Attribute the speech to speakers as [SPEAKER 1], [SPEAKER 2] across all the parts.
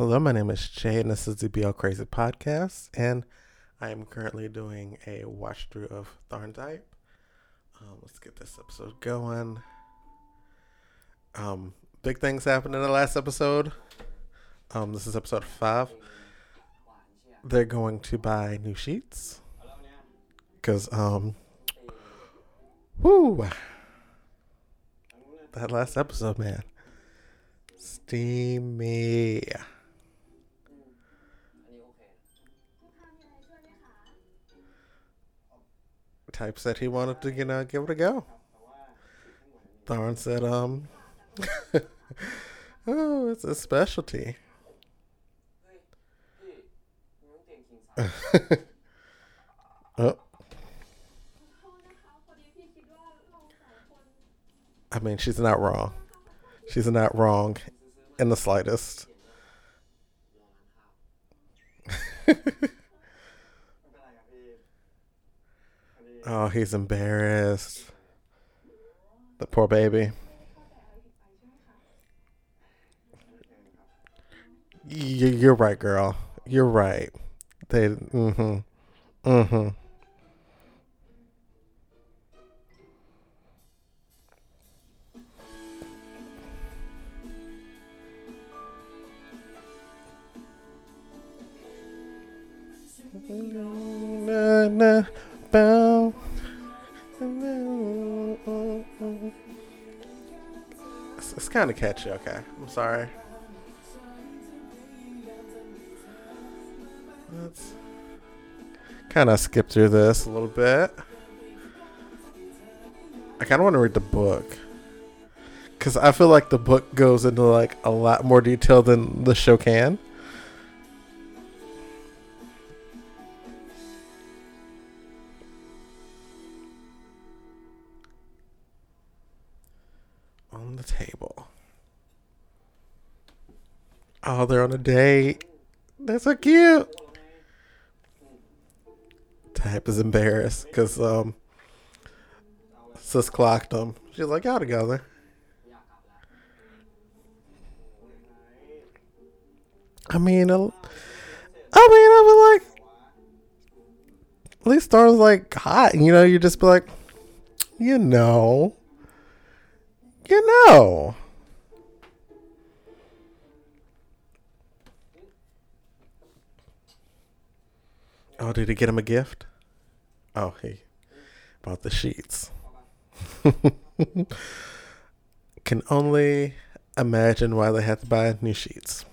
[SPEAKER 1] Hello, my name is Jay, and this is the BL Crazy Podcast, and I am currently doing a watch through of Tharn Type. Um, let's get this episode going. Um, big things happened in the last episode. Um, this is episode five. They're going to buy new sheets because um, whoo, that last episode, man, steamy. Type said he wanted to, you know, give it a go. Thorne said, um, oh, it's a specialty. oh. I mean, she's not wrong. She's not wrong in the slightest. oh, he's embarrassed. The poor baby. You're right, girl. You're right. They. Mm-hmm. Mm-hmm. Kind of catchy. Okay, I'm sorry. Let's kind of skip through this a little bit. I kind of want to read the book because I feel like the book goes into like a lot more detail than the show can. They're on a date. That's so cute. Type is embarrassed because um, sis clocked him. She's like, y'all together. I mean, I mean, I was like, at least Star's like hot. You know, you just be like, you know, you know. Oh, did he get him a gift? Oh, he bought the sheets. Can only imagine why they had to buy new sheets.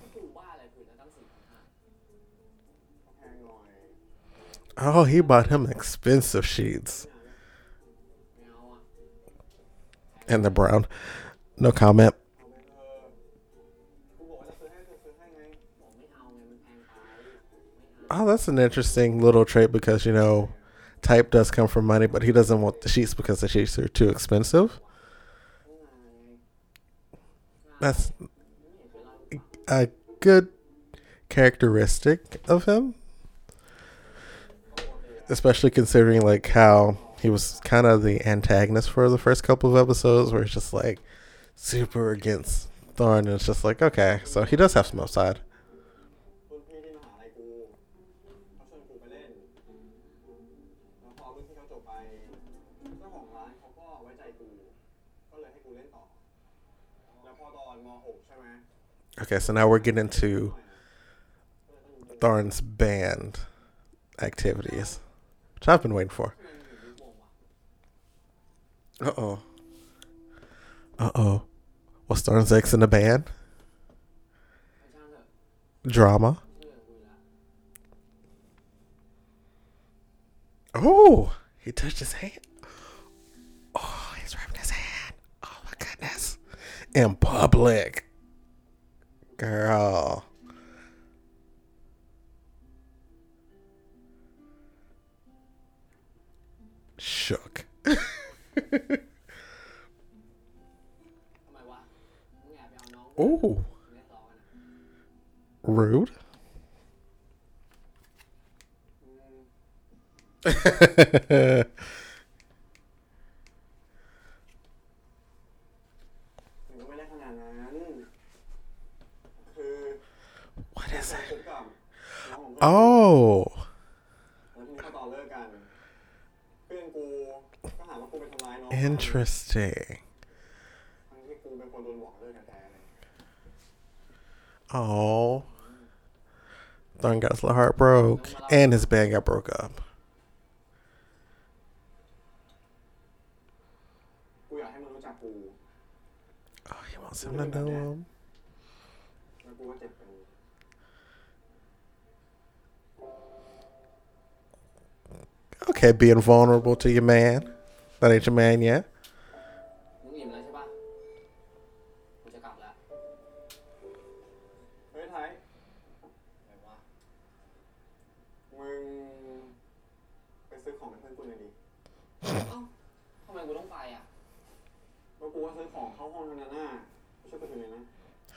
[SPEAKER 1] Oh, he bought him expensive sheets. And the brown. No comment. Oh, that's an interesting little trait because, you know, type does come from money, but he doesn't want the sheets because the sheets are too expensive. That's a good characteristic of him. Especially considering like how he was kind of the antagonist for the first couple of episodes where he's just like super against Thorn and it's just like, okay, so he does have some upside. Okay, so now we're getting into Thorn's band activities, which I've been waiting for. Uh oh. Uh oh. Was Thorn's ex in the band? Drama. Oh, he touched his hand. Oh, he's rubbing his hand. Oh my goodness. In public. Girl. Shook.
[SPEAKER 2] ทำ น้อง
[SPEAKER 3] ของเพื่อน
[SPEAKER 1] Oh.
[SPEAKER 3] แล้วทีนี้พอตอนเลิกกัน เพื่อนกูก็หาว่ากูไปทำร้ายน้อง
[SPEAKER 1] Interesting.
[SPEAKER 3] ทั้งที่กูเป็นคนโดนบอกเลิกแท้ๆเลย
[SPEAKER 1] Oh. Thorn got his little heart broke. And his band got broke up.
[SPEAKER 3] กูอยากให้มึงรู้จักกู
[SPEAKER 1] Oh, he wants him to know him. Okay, being vulnerable to your man. That ain't your man yet.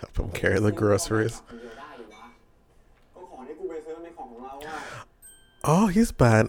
[SPEAKER 1] Help him carry the groceries. Oh, he's bad.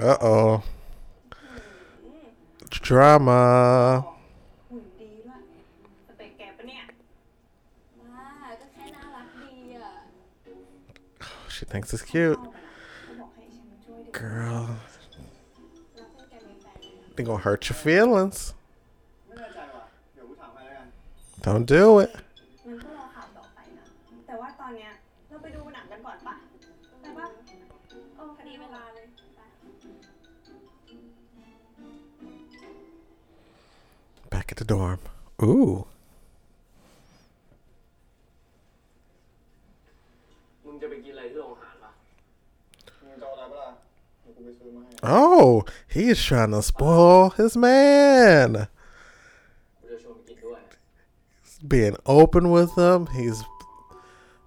[SPEAKER 1] Uh oh. Drama.
[SPEAKER 4] หุ่นดีด้วยสเปกแกปะเนี่ยว้าก็แค่น่ารักดีอ่ะ
[SPEAKER 1] She thinks it's cute.
[SPEAKER 4] เข้าไปนะเขาบอกให้ฉันมาช่วยดู
[SPEAKER 1] Girl.
[SPEAKER 4] แล้วเพื่อนแกมีแฟนไหมนะ
[SPEAKER 1] They gonna hurt your feelings.
[SPEAKER 3] ไม่แน่ใจว่ะ เดี๋ยวกูถามใครแล้วกัน
[SPEAKER 1] Don't do it. at the dorm. Ooh. Oh, he's trying to spoil his man.
[SPEAKER 2] He's
[SPEAKER 1] being open with him. He's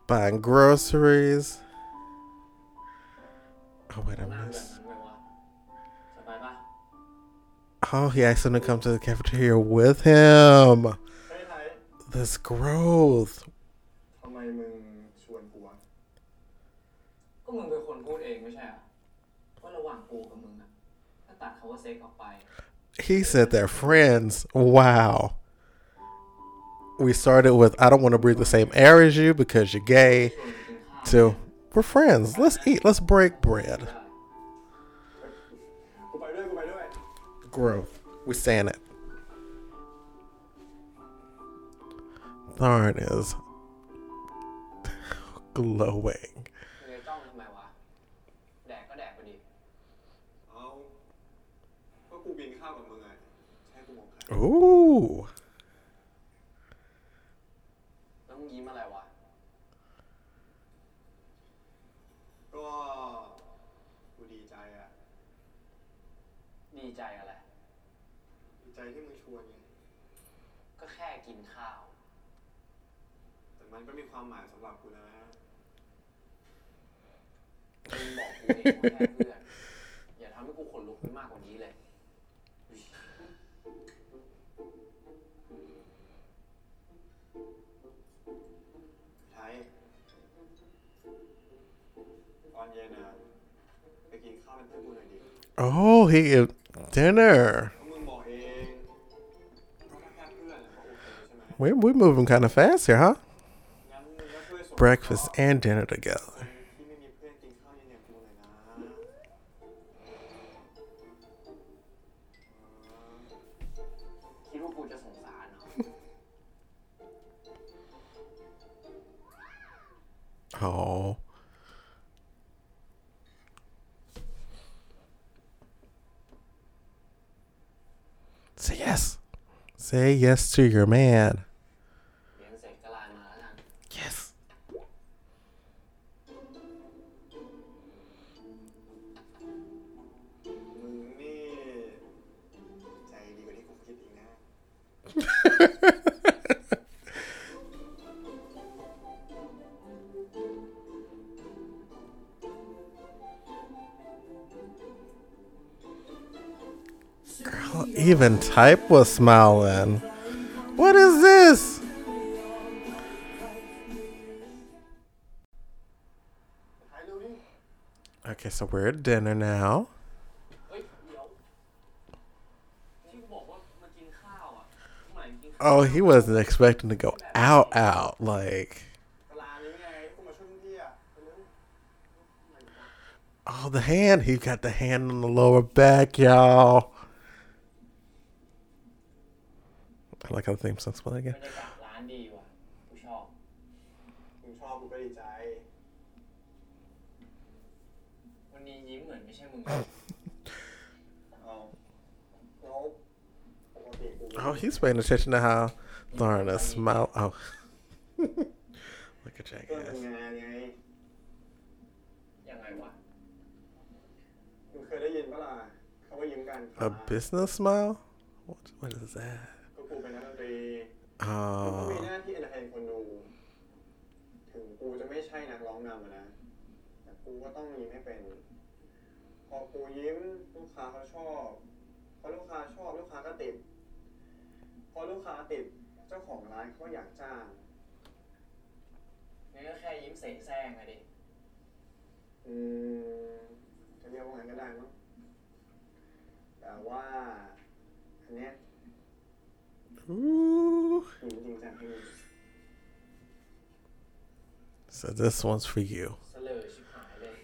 [SPEAKER 1] buying groceries. Oh wait, I missed. Oh, he asked him to come to the cafeteria with him.
[SPEAKER 3] เฮ้ยไทย
[SPEAKER 1] This growth.
[SPEAKER 3] ทำไมมึงชวนกูวะ
[SPEAKER 2] ก็มึงเป็นคนพูดเองไม่ใช่เหรอว่าระหว่างกูกับมึงอะถ้าตัดคาว่าเซ็กออกไป
[SPEAKER 1] He said they're friends. Wow. We started with I don't want to breathe the same air as you because you're gay.
[SPEAKER 2] ชวนไปกินข้าว
[SPEAKER 1] To we're friends. Let's eat. Let's break bread. Growth. We stand it. Tharn is glowing.
[SPEAKER 2] มึ มั
[SPEAKER 3] นก็มีค
[SPEAKER 2] วา
[SPEAKER 3] มหมายสำหรับกูนะ
[SPEAKER 2] มึงบอกกูเองว่าแค่เพื่อน อย่าทำให้กูขนลุกไปมากกว่านี้เลย
[SPEAKER 3] ไทยตอนเย็นอะไปกินข้าวเป็นเพื่อนกูหน่อยดิ
[SPEAKER 1] Oh, he ate dinner.
[SPEAKER 3] ก็มึงบอกเองว่าถ้าแค่เพื่อนอะก็โอเคใช่ไหม
[SPEAKER 1] We we moving kind of fast here, huh? breakfast and dinner together. oh. Say yes. Say yes to your man. Girl, even type was smiling. What is this? Okay, so we're at dinner now. Oh, he wasn't expecting to go out, out. Like. Oh, the hand. He got the hand on the lower back, y'all. I like how the theme song's playing again. Oh, he's paying attention to how Thorn is smile. Oh. Look at
[SPEAKER 3] เพื่อน
[SPEAKER 1] Jackass.
[SPEAKER 3] ทำงานไง
[SPEAKER 2] ยังไงวะ
[SPEAKER 3] มึงเคยได้ยินปะล่ะเขาว่ายิ้มกัน
[SPEAKER 1] A business smile? What, what is that?
[SPEAKER 3] ก็กูเป็นนักดนตรีกูก็มี
[SPEAKER 1] Oh.
[SPEAKER 3] หน้าที่เอนเตอร์เทนคนดู ถึงกูจะไม่ใช่นักร้องนำอะนะ แต่กูก็ต้องยิ้มให้เป็น พอกูยิ้มลูกค้าเขาชอบ พอลูกค้าชอบลูกค้าก็ติด พ อลูกค้าติดเจ้าของร้านเขาก็อยากจ้าง
[SPEAKER 2] นี่ก็แค่ยิ้มเสแสร้งอะดิ
[SPEAKER 3] อืมจะเรียกว่าไงก็ได้มั้งแต่ว่าอันเนี้ย
[SPEAKER 1] Ooh.
[SPEAKER 3] ยิ้มจริงจังให้มึง
[SPEAKER 1] So this one's for you.
[SPEAKER 2] เสลอชิบหายเลย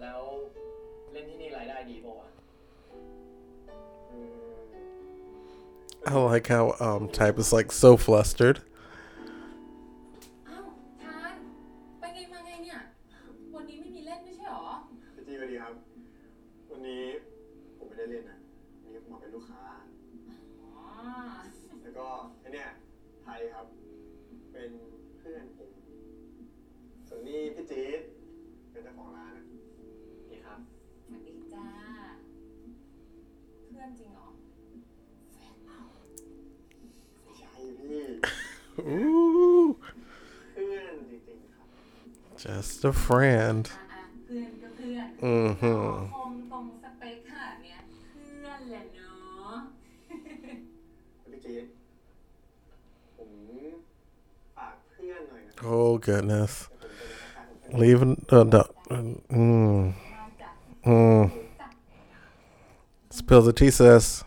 [SPEAKER 2] แล้วเล่นที่นี่รายได้ดีป่าวะ
[SPEAKER 3] อืม
[SPEAKER 1] I like how um type is like so flustered. friend. Mm-hmm. Oh goodness leave uh, the mm, mm. spill the tea sis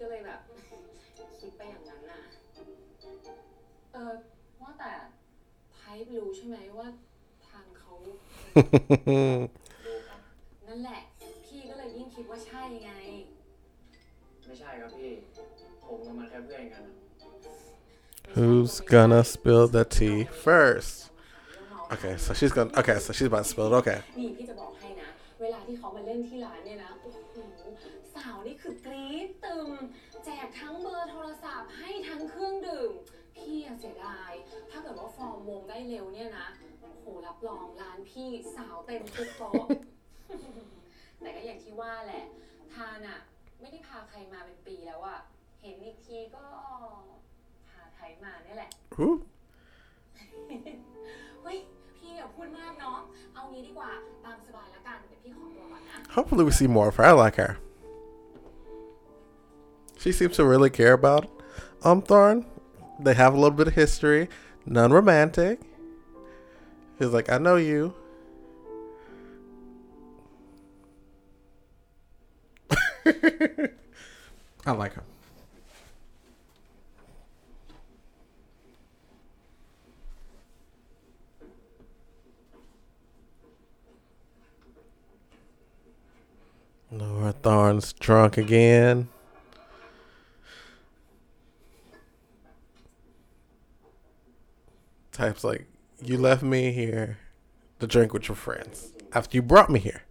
[SPEAKER 5] ก็เลยแบบ คิดไปอย่างนั้นน่ะ เออว่าแต่ไทป์รู้ใช่ไหมว่าทางเขา
[SPEAKER 2] ดูครับ
[SPEAKER 5] นั่นแหละ พี่ก็เลยยิ่งคิดว่าใช่ไง
[SPEAKER 2] ไม่ใช่ครับพี่ ผมกับมันแค่เพื่อนกันอะ
[SPEAKER 1] Who's gonna spill the tea first? Okay, so she's gonna. Okay, so she's about to spill it. Okay.
[SPEAKER 5] นี่พี่จะบอกให้นะ เวลาที่เขามาเล่นที่ร้าน ได้เร็วเนี่ยนะโอ้โหรับรองร้านพี่สาวเต็มทุกโต๊ะแต่ก็อย่างที่ว่าแหละทานอะไม่ได้พาใครมาเป็นปีแล้วอะเห็นอีกทีก็พาไทยมาเนี่ยแหละ
[SPEAKER 1] Ooh.
[SPEAKER 5] เฮ้ยพี่อย่าพูดมากเนาะเอางี้ดีกว่าตามสบายแล้วกันเดี๋ยวพี่ขอตัวก่อนนะ
[SPEAKER 1] Hopefully, we see more of her. I like her. She seems to really care about um Thorn. They have a little bit of history, none romantic. He's like, I know you. I like her. Laura Thorne's drunk again. Type's like, you left me here to drink with your friends after you brought me here.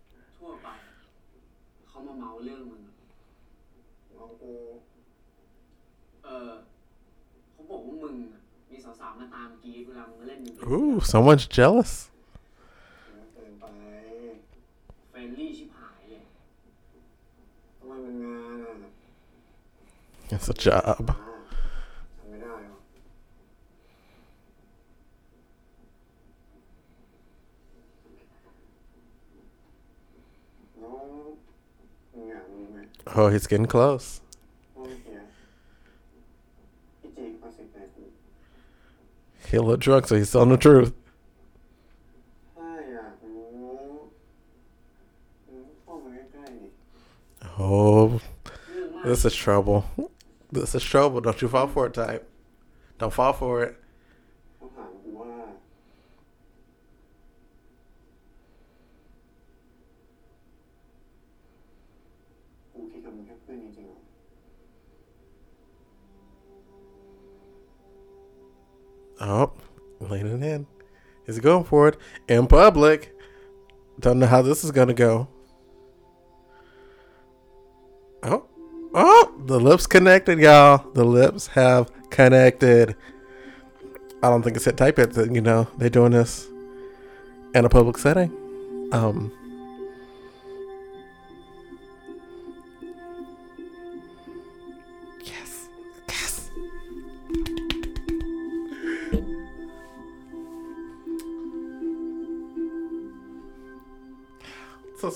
[SPEAKER 1] Ooh, someone's jealous. It's a job. Oh, he's getting close. He look drunk, so he's telling the truth. Oh, this is trouble. This is trouble. Don't you fall for it, type. Don't fall for it. Oh, laying it in. He's going for it in public. Don't know how this is going to go. Oh, oh, the lips connected, y'all. The lips have connected. I don't think it's hit type it you know, they're doing this in a public setting. Um,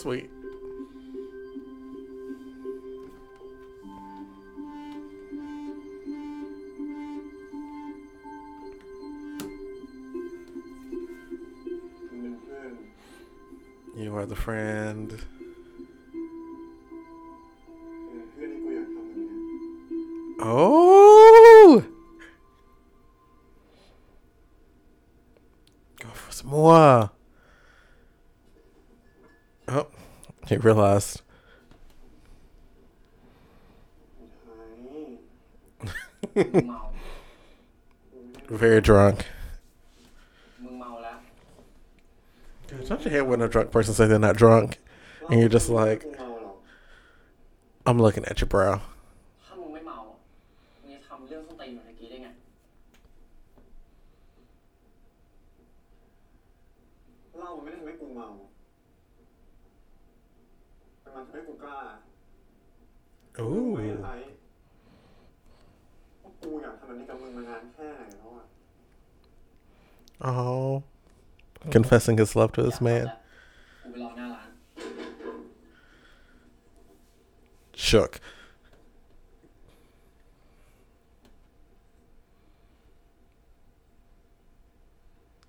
[SPEAKER 1] sweet. You are the friend. Oh! Go for some more. He realized. Very drunk. God, don't you hate when a drunk person say they're not drunk, and you're just like, I'm looking at your brow. confessing his love to this man. Shook.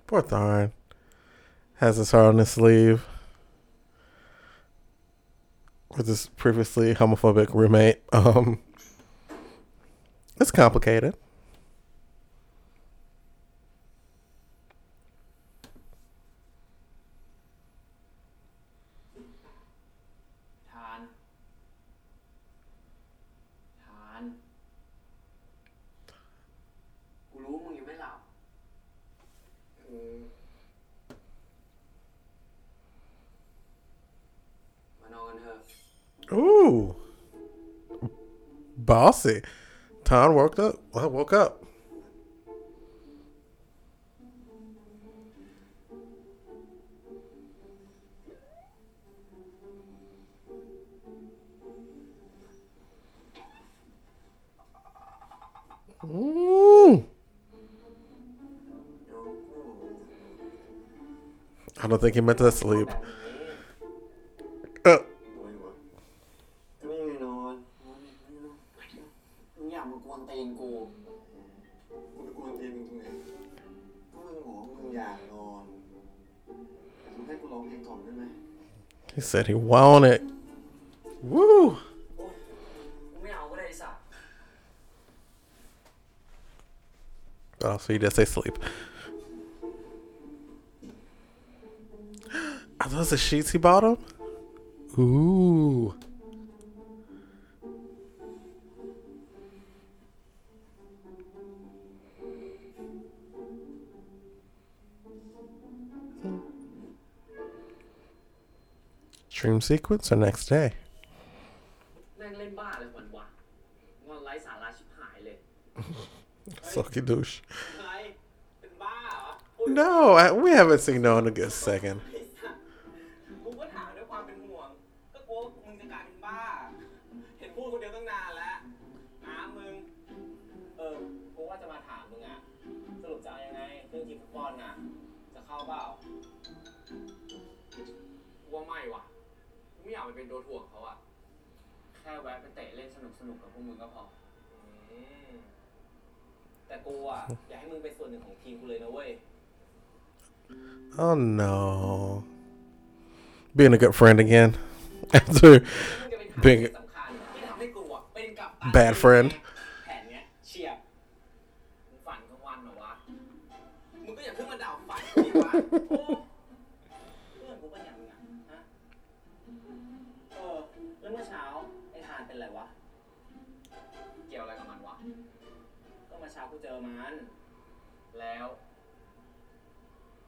[SPEAKER 1] Poor Tharn. Has his heart on his sleeve. With his previously homophobic roommate. Um, it's complicated. I'll see. Tom woke up. I woke up.
[SPEAKER 3] Ooh.
[SPEAKER 1] I don't think he meant to sleep. He said he
[SPEAKER 3] want it. Woo!
[SPEAKER 1] Oh, so you did say sleep. Are those the sheets he bought him? Ooh. Dream sequence or next day?
[SPEAKER 2] แม่งเล่นบ้าอะไรของมันวะงอนไร้สาระชิบหายเลย
[SPEAKER 1] Sucky douche.
[SPEAKER 2] อะไร เป็นบ้าเหรอพูด
[SPEAKER 1] No, I, we haven't seen no in a good second.
[SPEAKER 2] แค่แวะไปเตะเล่นสนุกสนุกๆกับพวกมึงก็พอ อืมแต่กูอะอยากให้มึงเป็นส่วนหนึ่งของทีมกูเลยนะเว้ย
[SPEAKER 1] Oh no. Being a good friend again. After
[SPEAKER 2] มันจะเป็นทาง
[SPEAKER 1] Big
[SPEAKER 2] ที่สำคัญที่ทำให้กูอะเป็นกัปตัน
[SPEAKER 1] Bad friend
[SPEAKER 2] แผนเนี้ยเฉียบมึงฝันกลางวันเหรอวะ มึงก็อย่าเพิ่งมาด่าฝันดิวะโอ้ เมื่อเช้ากูเจอมัน แล้ว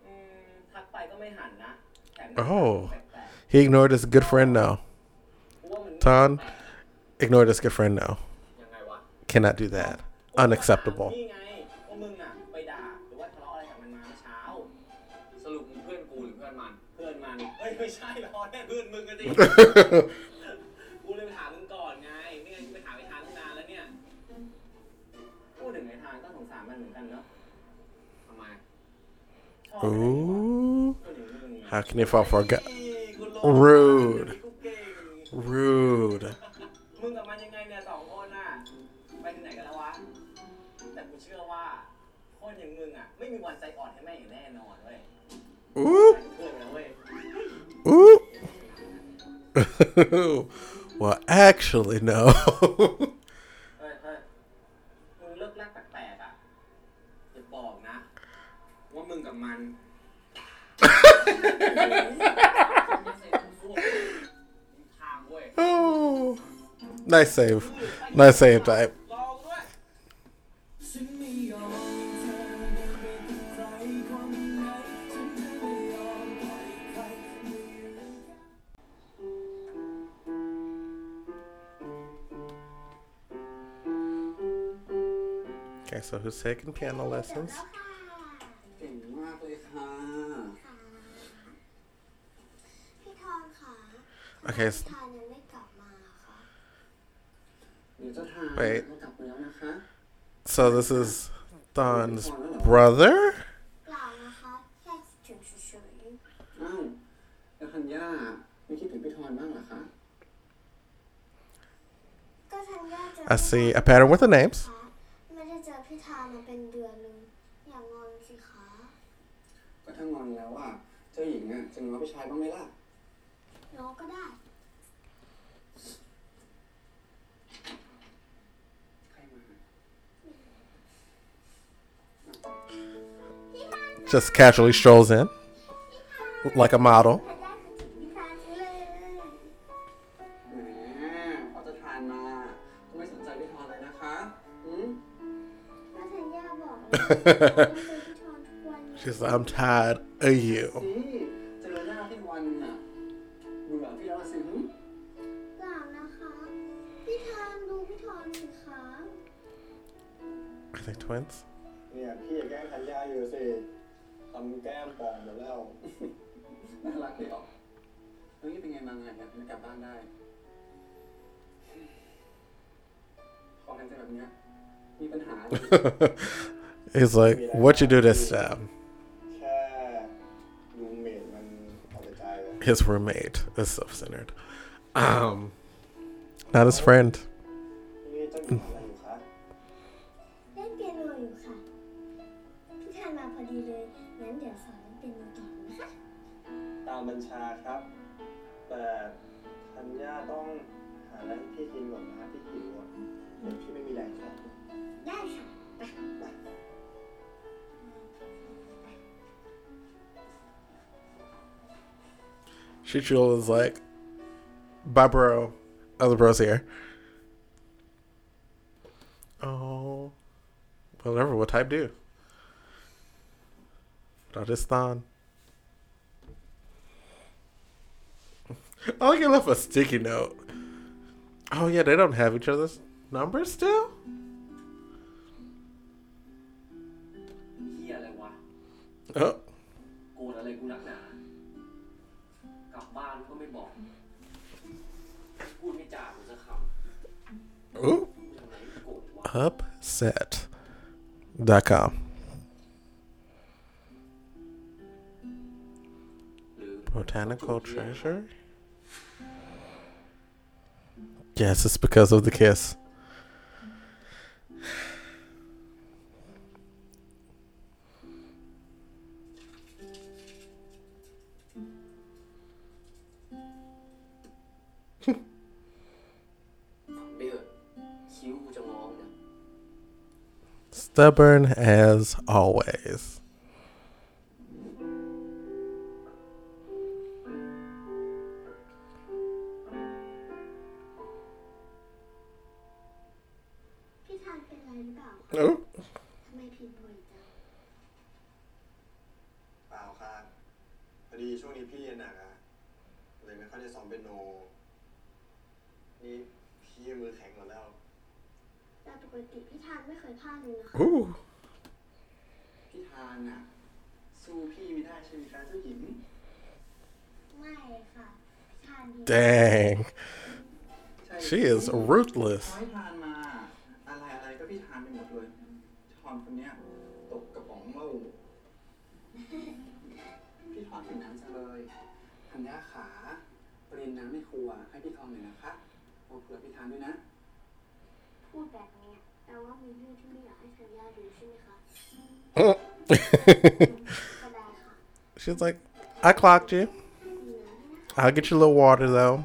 [SPEAKER 2] อืมทักไปก็ไม่หันนะแถม
[SPEAKER 1] Oh.
[SPEAKER 2] แปลก
[SPEAKER 1] he ignored his good friend now.
[SPEAKER 2] ๆกูว่ามัน
[SPEAKER 1] Tan
[SPEAKER 2] แปลก
[SPEAKER 1] ignored his good friend now.
[SPEAKER 2] ยังไงวะ
[SPEAKER 1] Cannot do that. Unacceptable.
[SPEAKER 2] นี่ไงว่ามึงอ่ะไปด่าหรือว่าทะเลาะอะไรกับมันมาเมื่อเช้า สรุปมึงเพื่อนกูหรือเพื่อนมัน เพื่อนมัน เฮ้ยไม่ใช่หรอกแค่เพื่อนมึงกันดิ
[SPEAKER 1] Ooh.
[SPEAKER 2] เพื่อนอย่างมึงอะ
[SPEAKER 1] How can you fall for a guy?
[SPEAKER 2] กูลง
[SPEAKER 1] Rude
[SPEAKER 2] กูเก่ง
[SPEAKER 1] Rude.
[SPEAKER 2] มึงกับมันยังไงเนี่ยสองคนน่ะ ไปถึงไหนกันแล้ววะ แต่กูเชื่อว่า คนอย่างมึงอ่ะ ไม่มีวันใจอ่อนให้แม่อย่างแน่นอนเว้ย
[SPEAKER 1] Ooh.
[SPEAKER 2] ไปเพื่อนไปแล้วเว้ย
[SPEAKER 1] Ooh. well, actually, no. oh. Nice save. Nice save, type. Okay, so who's taking piano lessons? โอเค
[SPEAKER 6] พี่ทอนยังไม่กลับมาค่ะ
[SPEAKER 2] เดี๋ยวเจ้าทาง
[SPEAKER 1] Wait
[SPEAKER 2] เขากลับมาแล้วนะคะ
[SPEAKER 1] So this is Don's brother?
[SPEAKER 6] เปล่านะคะแค่คิดถึงเฉย
[SPEAKER 2] อ้าวแล้วธัญญาไม่คิดถึงพี่ทอนบ้างเหรอคะ
[SPEAKER 6] ๆก็ทันย่าเจอ
[SPEAKER 1] I see a pattern with the names.
[SPEAKER 6] คะไม่ได้เจอพี่ทานมาเป็นเดือนเลยอย่างงอนสิคะ
[SPEAKER 2] ก็ถ้างอนแล้วอ่ะ เจ้าหญิงอ่ะจะง้อพี่ชายบ้างไหมล่ะ
[SPEAKER 1] just casually strolls in like a model. She's like, I'm tired of you.
[SPEAKER 2] Are they twins? อหน้าพี่วันน่ะเบื่อพี่แล้วสิหึ
[SPEAKER 6] เปล่านะคะ พี่ทานดูพี่ทอนสิคะ
[SPEAKER 1] Are they twins?
[SPEAKER 3] เนี่ยพี่อย่าแกล้งธัญญาอยู่สิทำแก้มป่องหมดแล้ว
[SPEAKER 2] น่ารักเลยออกเฮ้ยเป็นไงบ้างไงเนี่ยไม่กลับบ้านได้ขอกันจะแบบเนี้ยมีปัญหา
[SPEAKER 1] He's like, what you do this time?
[SPEAKER 3] แค่รูมเมทมันเอาแต่ใจเลย
[SPEAKER 1] His roommate is self-centered. Um, not his friend.
[SPEAKER 3] บัญชาครับ
[SPEAKER 1] is like, bye, bro. Other bro's here. Oh, whatever. What type do? Rajasthan. I like it left a sticky note. Oh yeah, they don't have each other's numbers still. Oh. Ooh. Upset.com. Botanical treasure? Yes, it's because of the kiss. Stubborn as always.
[SPEAKER 6] ตก
[SPEAKER 3] กระป๋องเหล้าพี่ทอนถึงน้ำจังเลยธัญญาขาปรินน้ำในครัวให้พี่ทอนหน่อยนะคะเอาเผื่อพี่ทานด้วยนะ
[SPEAKER 6] พูดแบบนี้แปลว่ามีเรื่องที่ไม่อยากให้สัญญาดูใช่ไหมคะ ก็ได้ค่ะ
[SPEAKER 1] She's like, I clocked you.
[SPEAKER 6] มีน้ำด้วยนะคะ
[SPEAKER 1] I'll get you a little water though.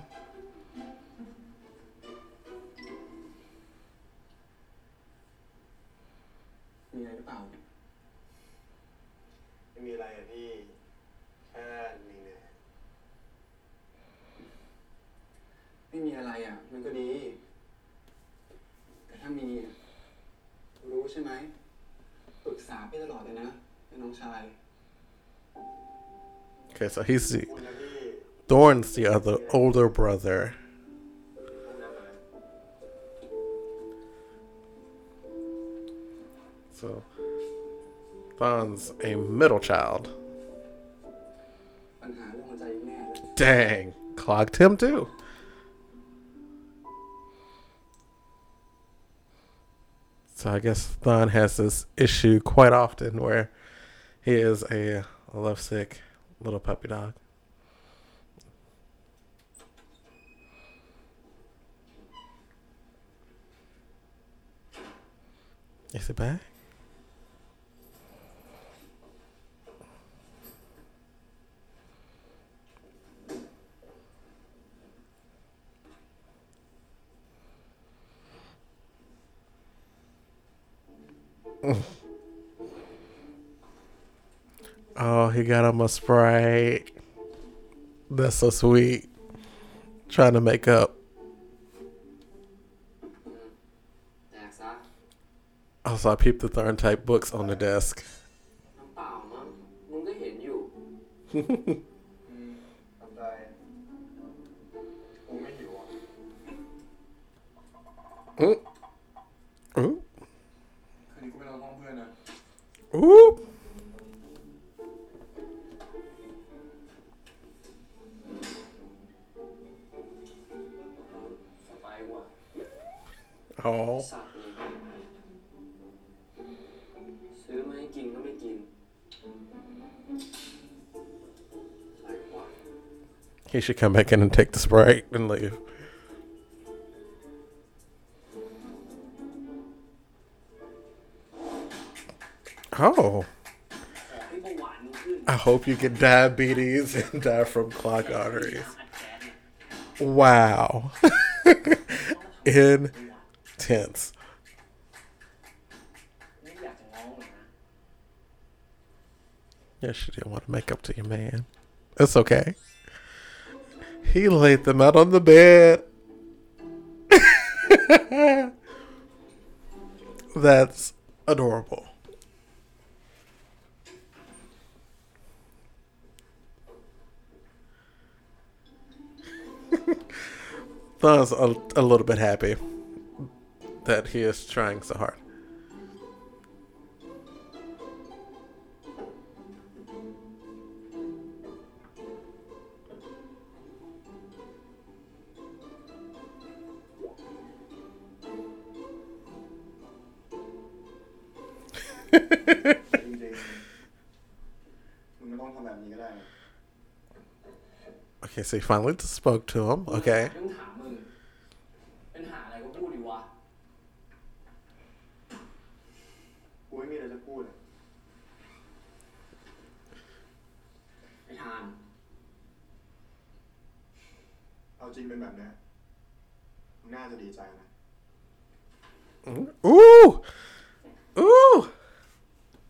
[SPEAKER 3] ตลอดเลยนะไอ้น้องชาย
[SPEAKER 1] Okay, so he's the
[SPEAKER 3] คุณนะพี่
[SPEAKER 1] Thorn's the other older brother.
[SPEAKER 3] ห้องน้ำอะไร
[SPEAKER 1] So Thorn's a middle child.
[SPEAKER 3] ปัญหาเรื่องหัวใจแน่เลย
[SPEAKER 1] Dang, clocked him too. So I guess Thon has this issue quite often where he is a, lovesick little puppy dog. Is it back? oh, he got him a Sprite. That's so sweet. Trying to make up. Also, I peeped the Thorn type books on the desk.
[SPEAKER 3] mm. mm.
[SPEAKER 1] Ooh.
[SPEAKER 2] สบายว่ะ
[SPEAKER 1] Oh.
[SPEAKER 2] สัตว์เลยซื้อมาให้กินก็ไม่กินอะไรวะ
[SPEAKER 1] He should come back in and take the sprite and leave. Oh. I hope you get diabetes and die from clogged arteries. Wow. Intense. Yes, she didn't want to make up to your man. That's okay. He laid them out on the bed. That's adorable. I was a, a little bit happy that he is trying so hard. okay, so he finally spoke to him. Okay.
[SPEAKER 3] จริงเป็นแบบนี้น่าจะดีใจนะ
[SPEAKER 1] อู้อู้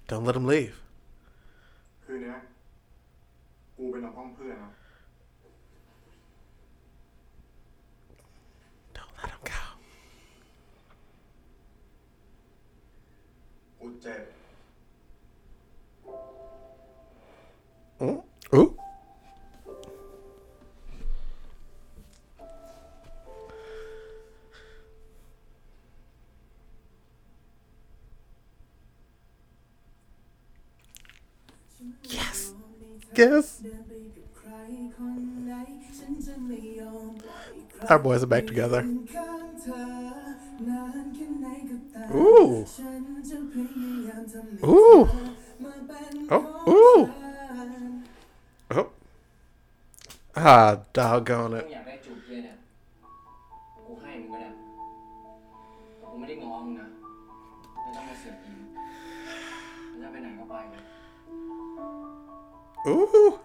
[SPEAKER 1] don't let him leave
[SPEAKER 3] คือเนี้ยกูเป็นห้องเพื่อนนะ
[SPEAKER 1] don't let him go
[SPEAKER 3] กูเจ็บ
[SPEAKER 1] Mm? guess. Our boys are back together. Ooh. Ooh. Oh, ooh. Oh. Ah, doggone it. Ooh.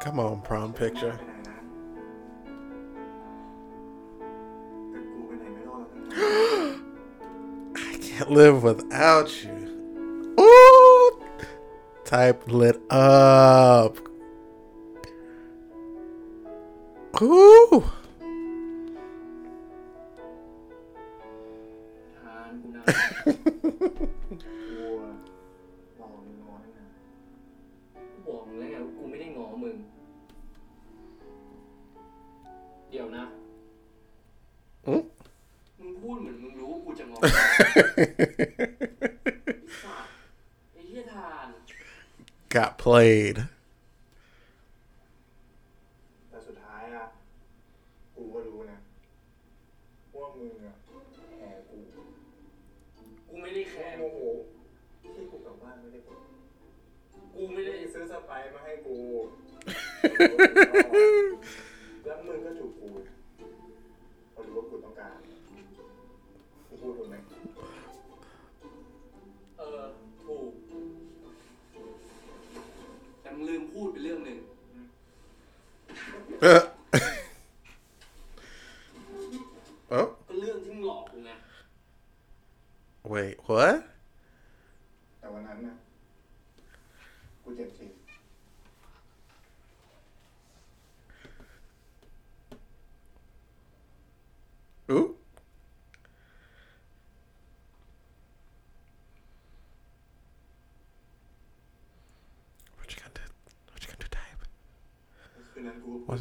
[SPEAKER 1] Come on, prom picture. I can't live without you. Ooh. Type lit up. Ooh.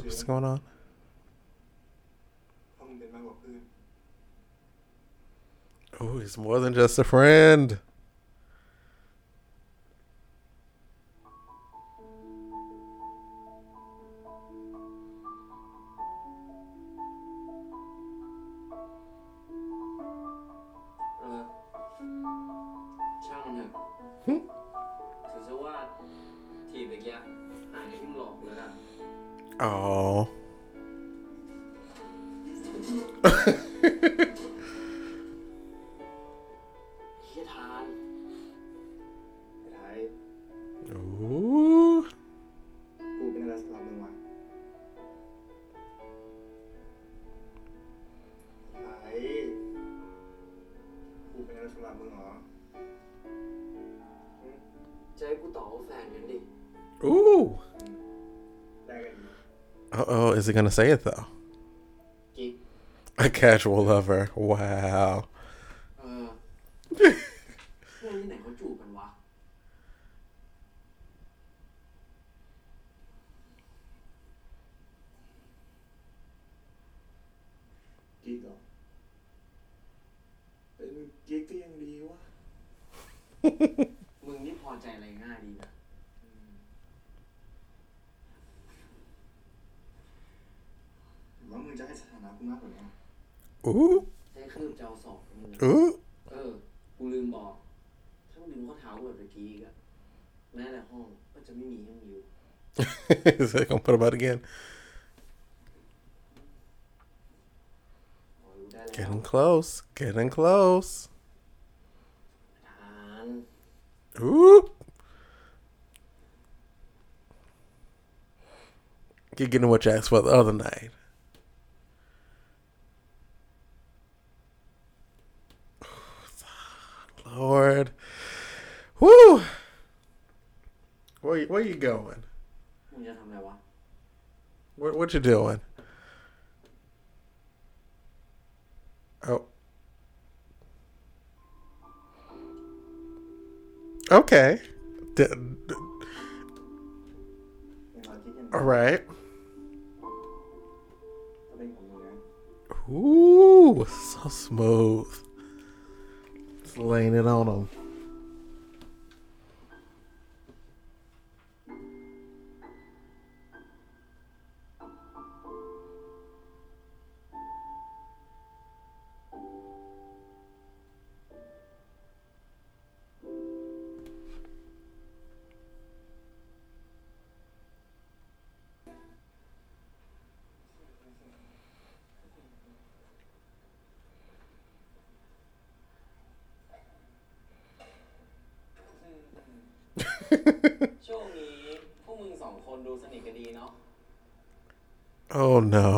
[SPEAKER 1] What's going on? Oh, he's more than just a friend. gonna say it though. A casual lover. Wow.
[SPEAKER 3] Uh,
[SPEAKER 1] Ooh.
[SPEAKER 2] ได้คืบเจ้าสองมึง
[SPEAKER 1] Ooh.
[SPEAKER 2] เออ กูลืมบอก ถ้ามึงดึงข้อเท้ากูแบบเมื่อกี้อีกอะแม้แต่ห้องก็จะไม่มีให้มึงอยู่
[SPEAKER 1] is he gonna put him out again?
[SPEAKER 2] ขอรู้ได้แล้ว
[SPEAKER 1] Getting close. Getting close.
[SPEAKER 2] อ่าน
[SPEAKER 1] Ooh. You're getting what you asked for the other night. Lord. Woo! Where, where you going? What, what you doing? Oh. Okay. D- d- All right. Ooh, so smooth. Just laying it on him.
[SPEAKER 2] ดูสนิทกันดีเนาะ
[SPEAKER 1] Oh no.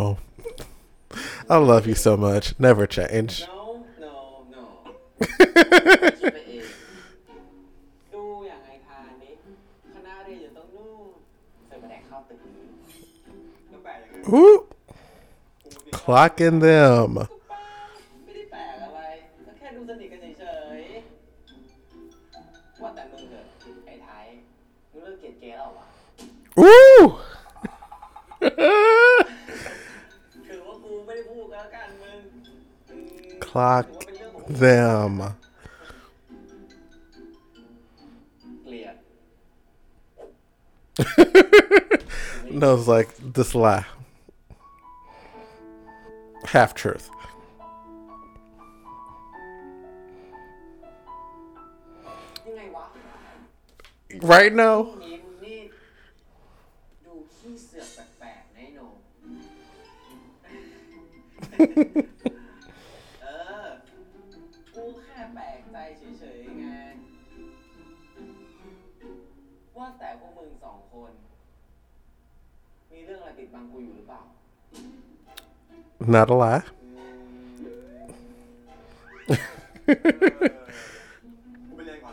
[SPEAKER 1] I love you so much. Never change.
[SPEAKER 2] no no no คิดไปเอง ดูอย่างไอคานนี้คณะเรียนอยู่ตรงนู่นเคยมาแดกข้าวตึกนี้
[SPEAKER 3] แล้วแปลกยังไง
[SPEAKER 1] Ooh,
[SPEAKER 3] กูมี
[SPEAKER 1] clocking them.
[SPEAKER 2] ไม่ได้แปลกอะไรก็แค่ดูสนิทกันเฉยๆว่าแต่มึงเถอะไอ้ไทยมึงเลิกเกลียดเกย์แล้วเหรอวะ
[SPEAKER 1] Ooh. Clock them. no, it's like this lie. Half truth. Right now?
[SPEAKER 2] งสองคน มีเรื่องอะไรปิดบังกูอยู่หรือเปล่า
[SPEAKER 1] Not a lie.
[SPEAKER 3] กูไปเรียนก่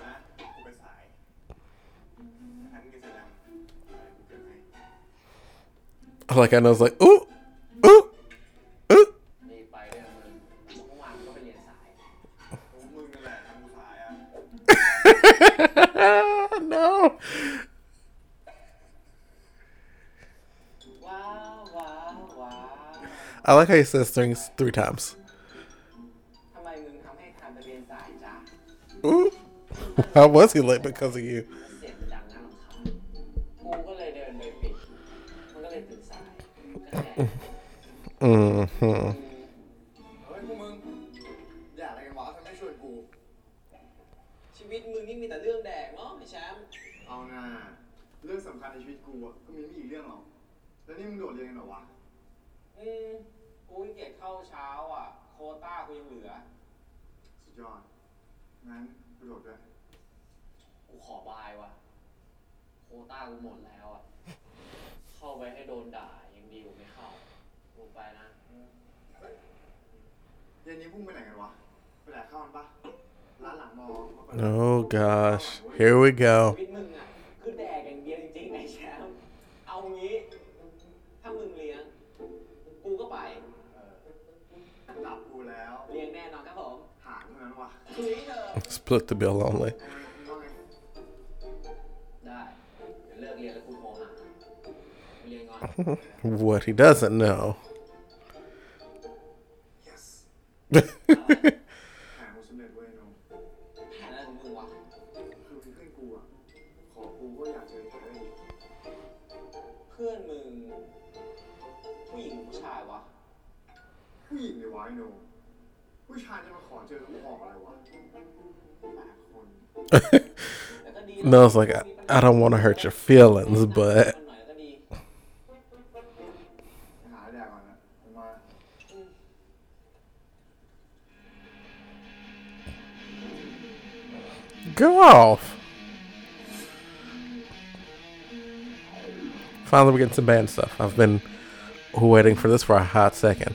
[SPEAKER 1] I like how he says things three times. Ooh. how was he late because of you?
[SPEAKER 3] Mm-hmm. อ
[SPEAKER 2] ด
[SPEAKER 3] งั้นกูโดดด้วย
[SPEAKER 2] กูขอบายว่ะ โควต้ากูหมดแล้วอะ เข้าไปให้โดนด่ายังดีกว่าไม่เข้ากูไปนะ
[SPEAKER 3] เย็นนี้พุ่งไปไหนกันวะ ไปไหนเข้ามันปะร้านหลังมอง
[SPEAKER 1] Oh gosh, here we go.
[SPEAKER 2] วิทคือแดกอย่างเดียวจริงๆไอ้แชมป์เอางี้
[SPEAKER 1] ถ้า
[SPEAKER 2] มึงเลี้ยกูก็ไป เรียนแน่นอน
[SPEAKER 1] ครับผ
[SPEAKER 3] ม Split the bill only. ได้ เลิกเรียน
[SPEAKER 2] แล้วคุณโมหะ
[SPEAKER 3] เรียนก่อ
[SPEAKER 2] น What he doesn't know. ผู้
[SPEAKER 3] หญิงเลยวะไอ้โนผู้ชายจะมาขอเจอน้ำหอมอะไรวะแปลกคน
[SPEAKER 1] no, it's like I, don't want to hurt your feelings, but go off. Finally, we're getting some band stuff. I've been waiting for this for a hot second.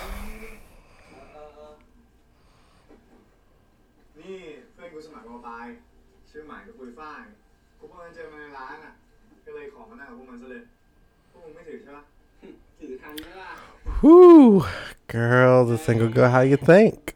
[SPEAKER 1] Whoo, girl, this thing will go how you think.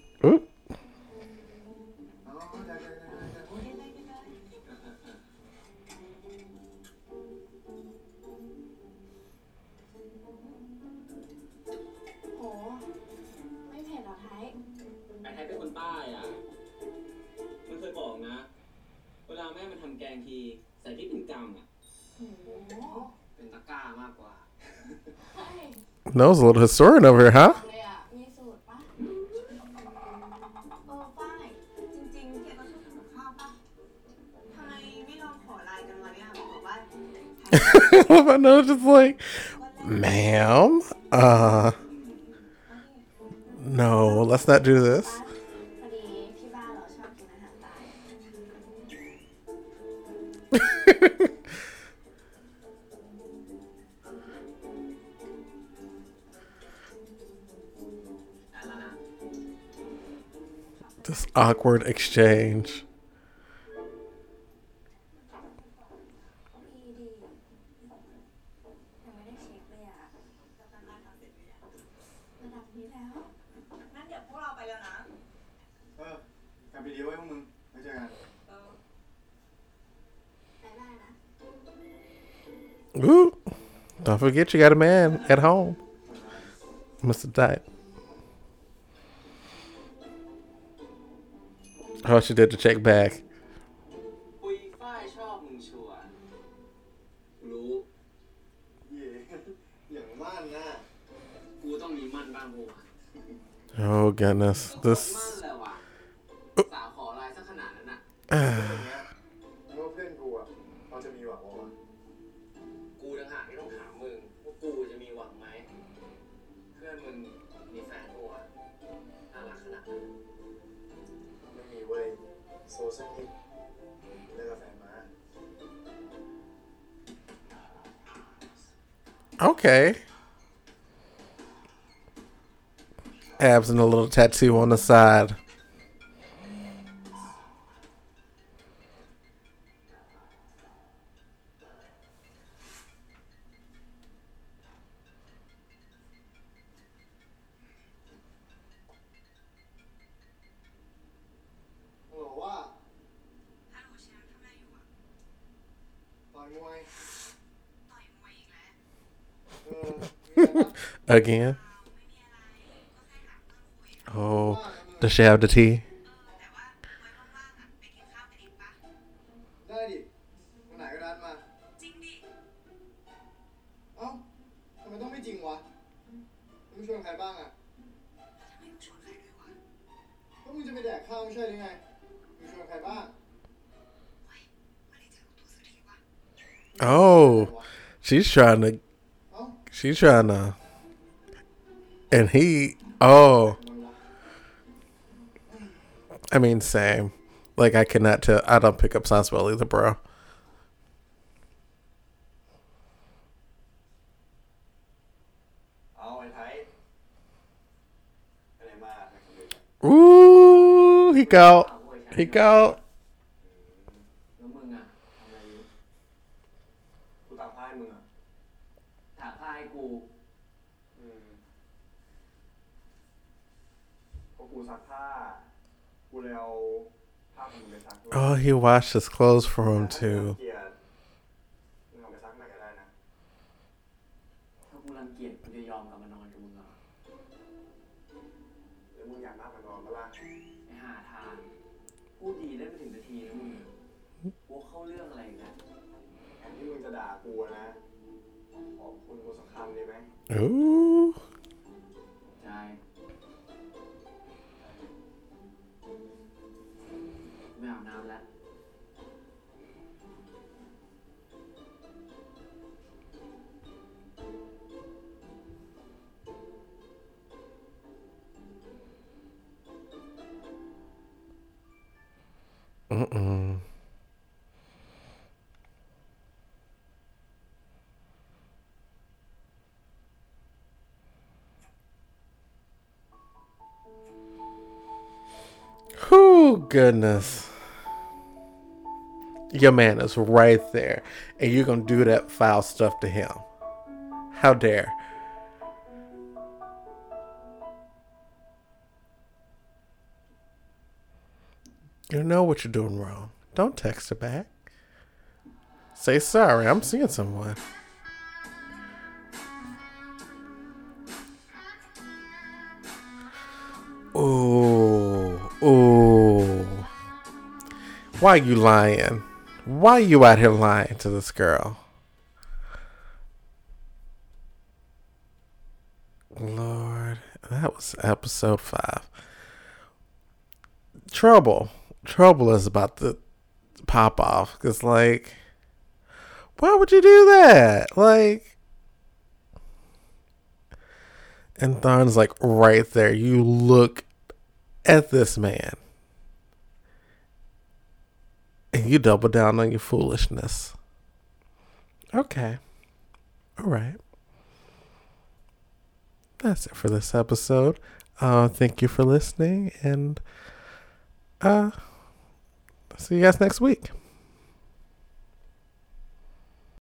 [SPEAKER 5] That
[SPEAKER 1] was a little historian over here, huh? I know, just like, ma'am, uh, no, let's not do this. awkward exchange. Ooh, don't forget you got a man at home. Mr. Type. Oh, she did the check back. Oh goodness, this.
[SPEAKER 3] Uh.
[SPEAKER 1] Okay. Abs and a little tattoo on the side. Again? Oh, does she have the tea? Oh, she's trying to. She's trying to and he oh. I mean same. Like i cannot tell i don't pick up sounds well either bro. Ooh, he go, he go. Oh, he washed his clothes for him too. Ooh. Oh, goodness. Your man is right there, and you're going to do that foul stuff to him. How dare. You know what you're doing wrong. Don't text her back. Say sorry, I'm seeing someone. Ooh. Why you lying? Why you out here lying to this girl? Lord, that was episode five. Trouble. Trouble is about to pop off because, like, why would you do that? Like, and Tharn's like, right there, you look at this man. And you double down on your foolishness. Okay. All right. That's it for this episode. Uh, thank you for listening, and uh, see you guys next week.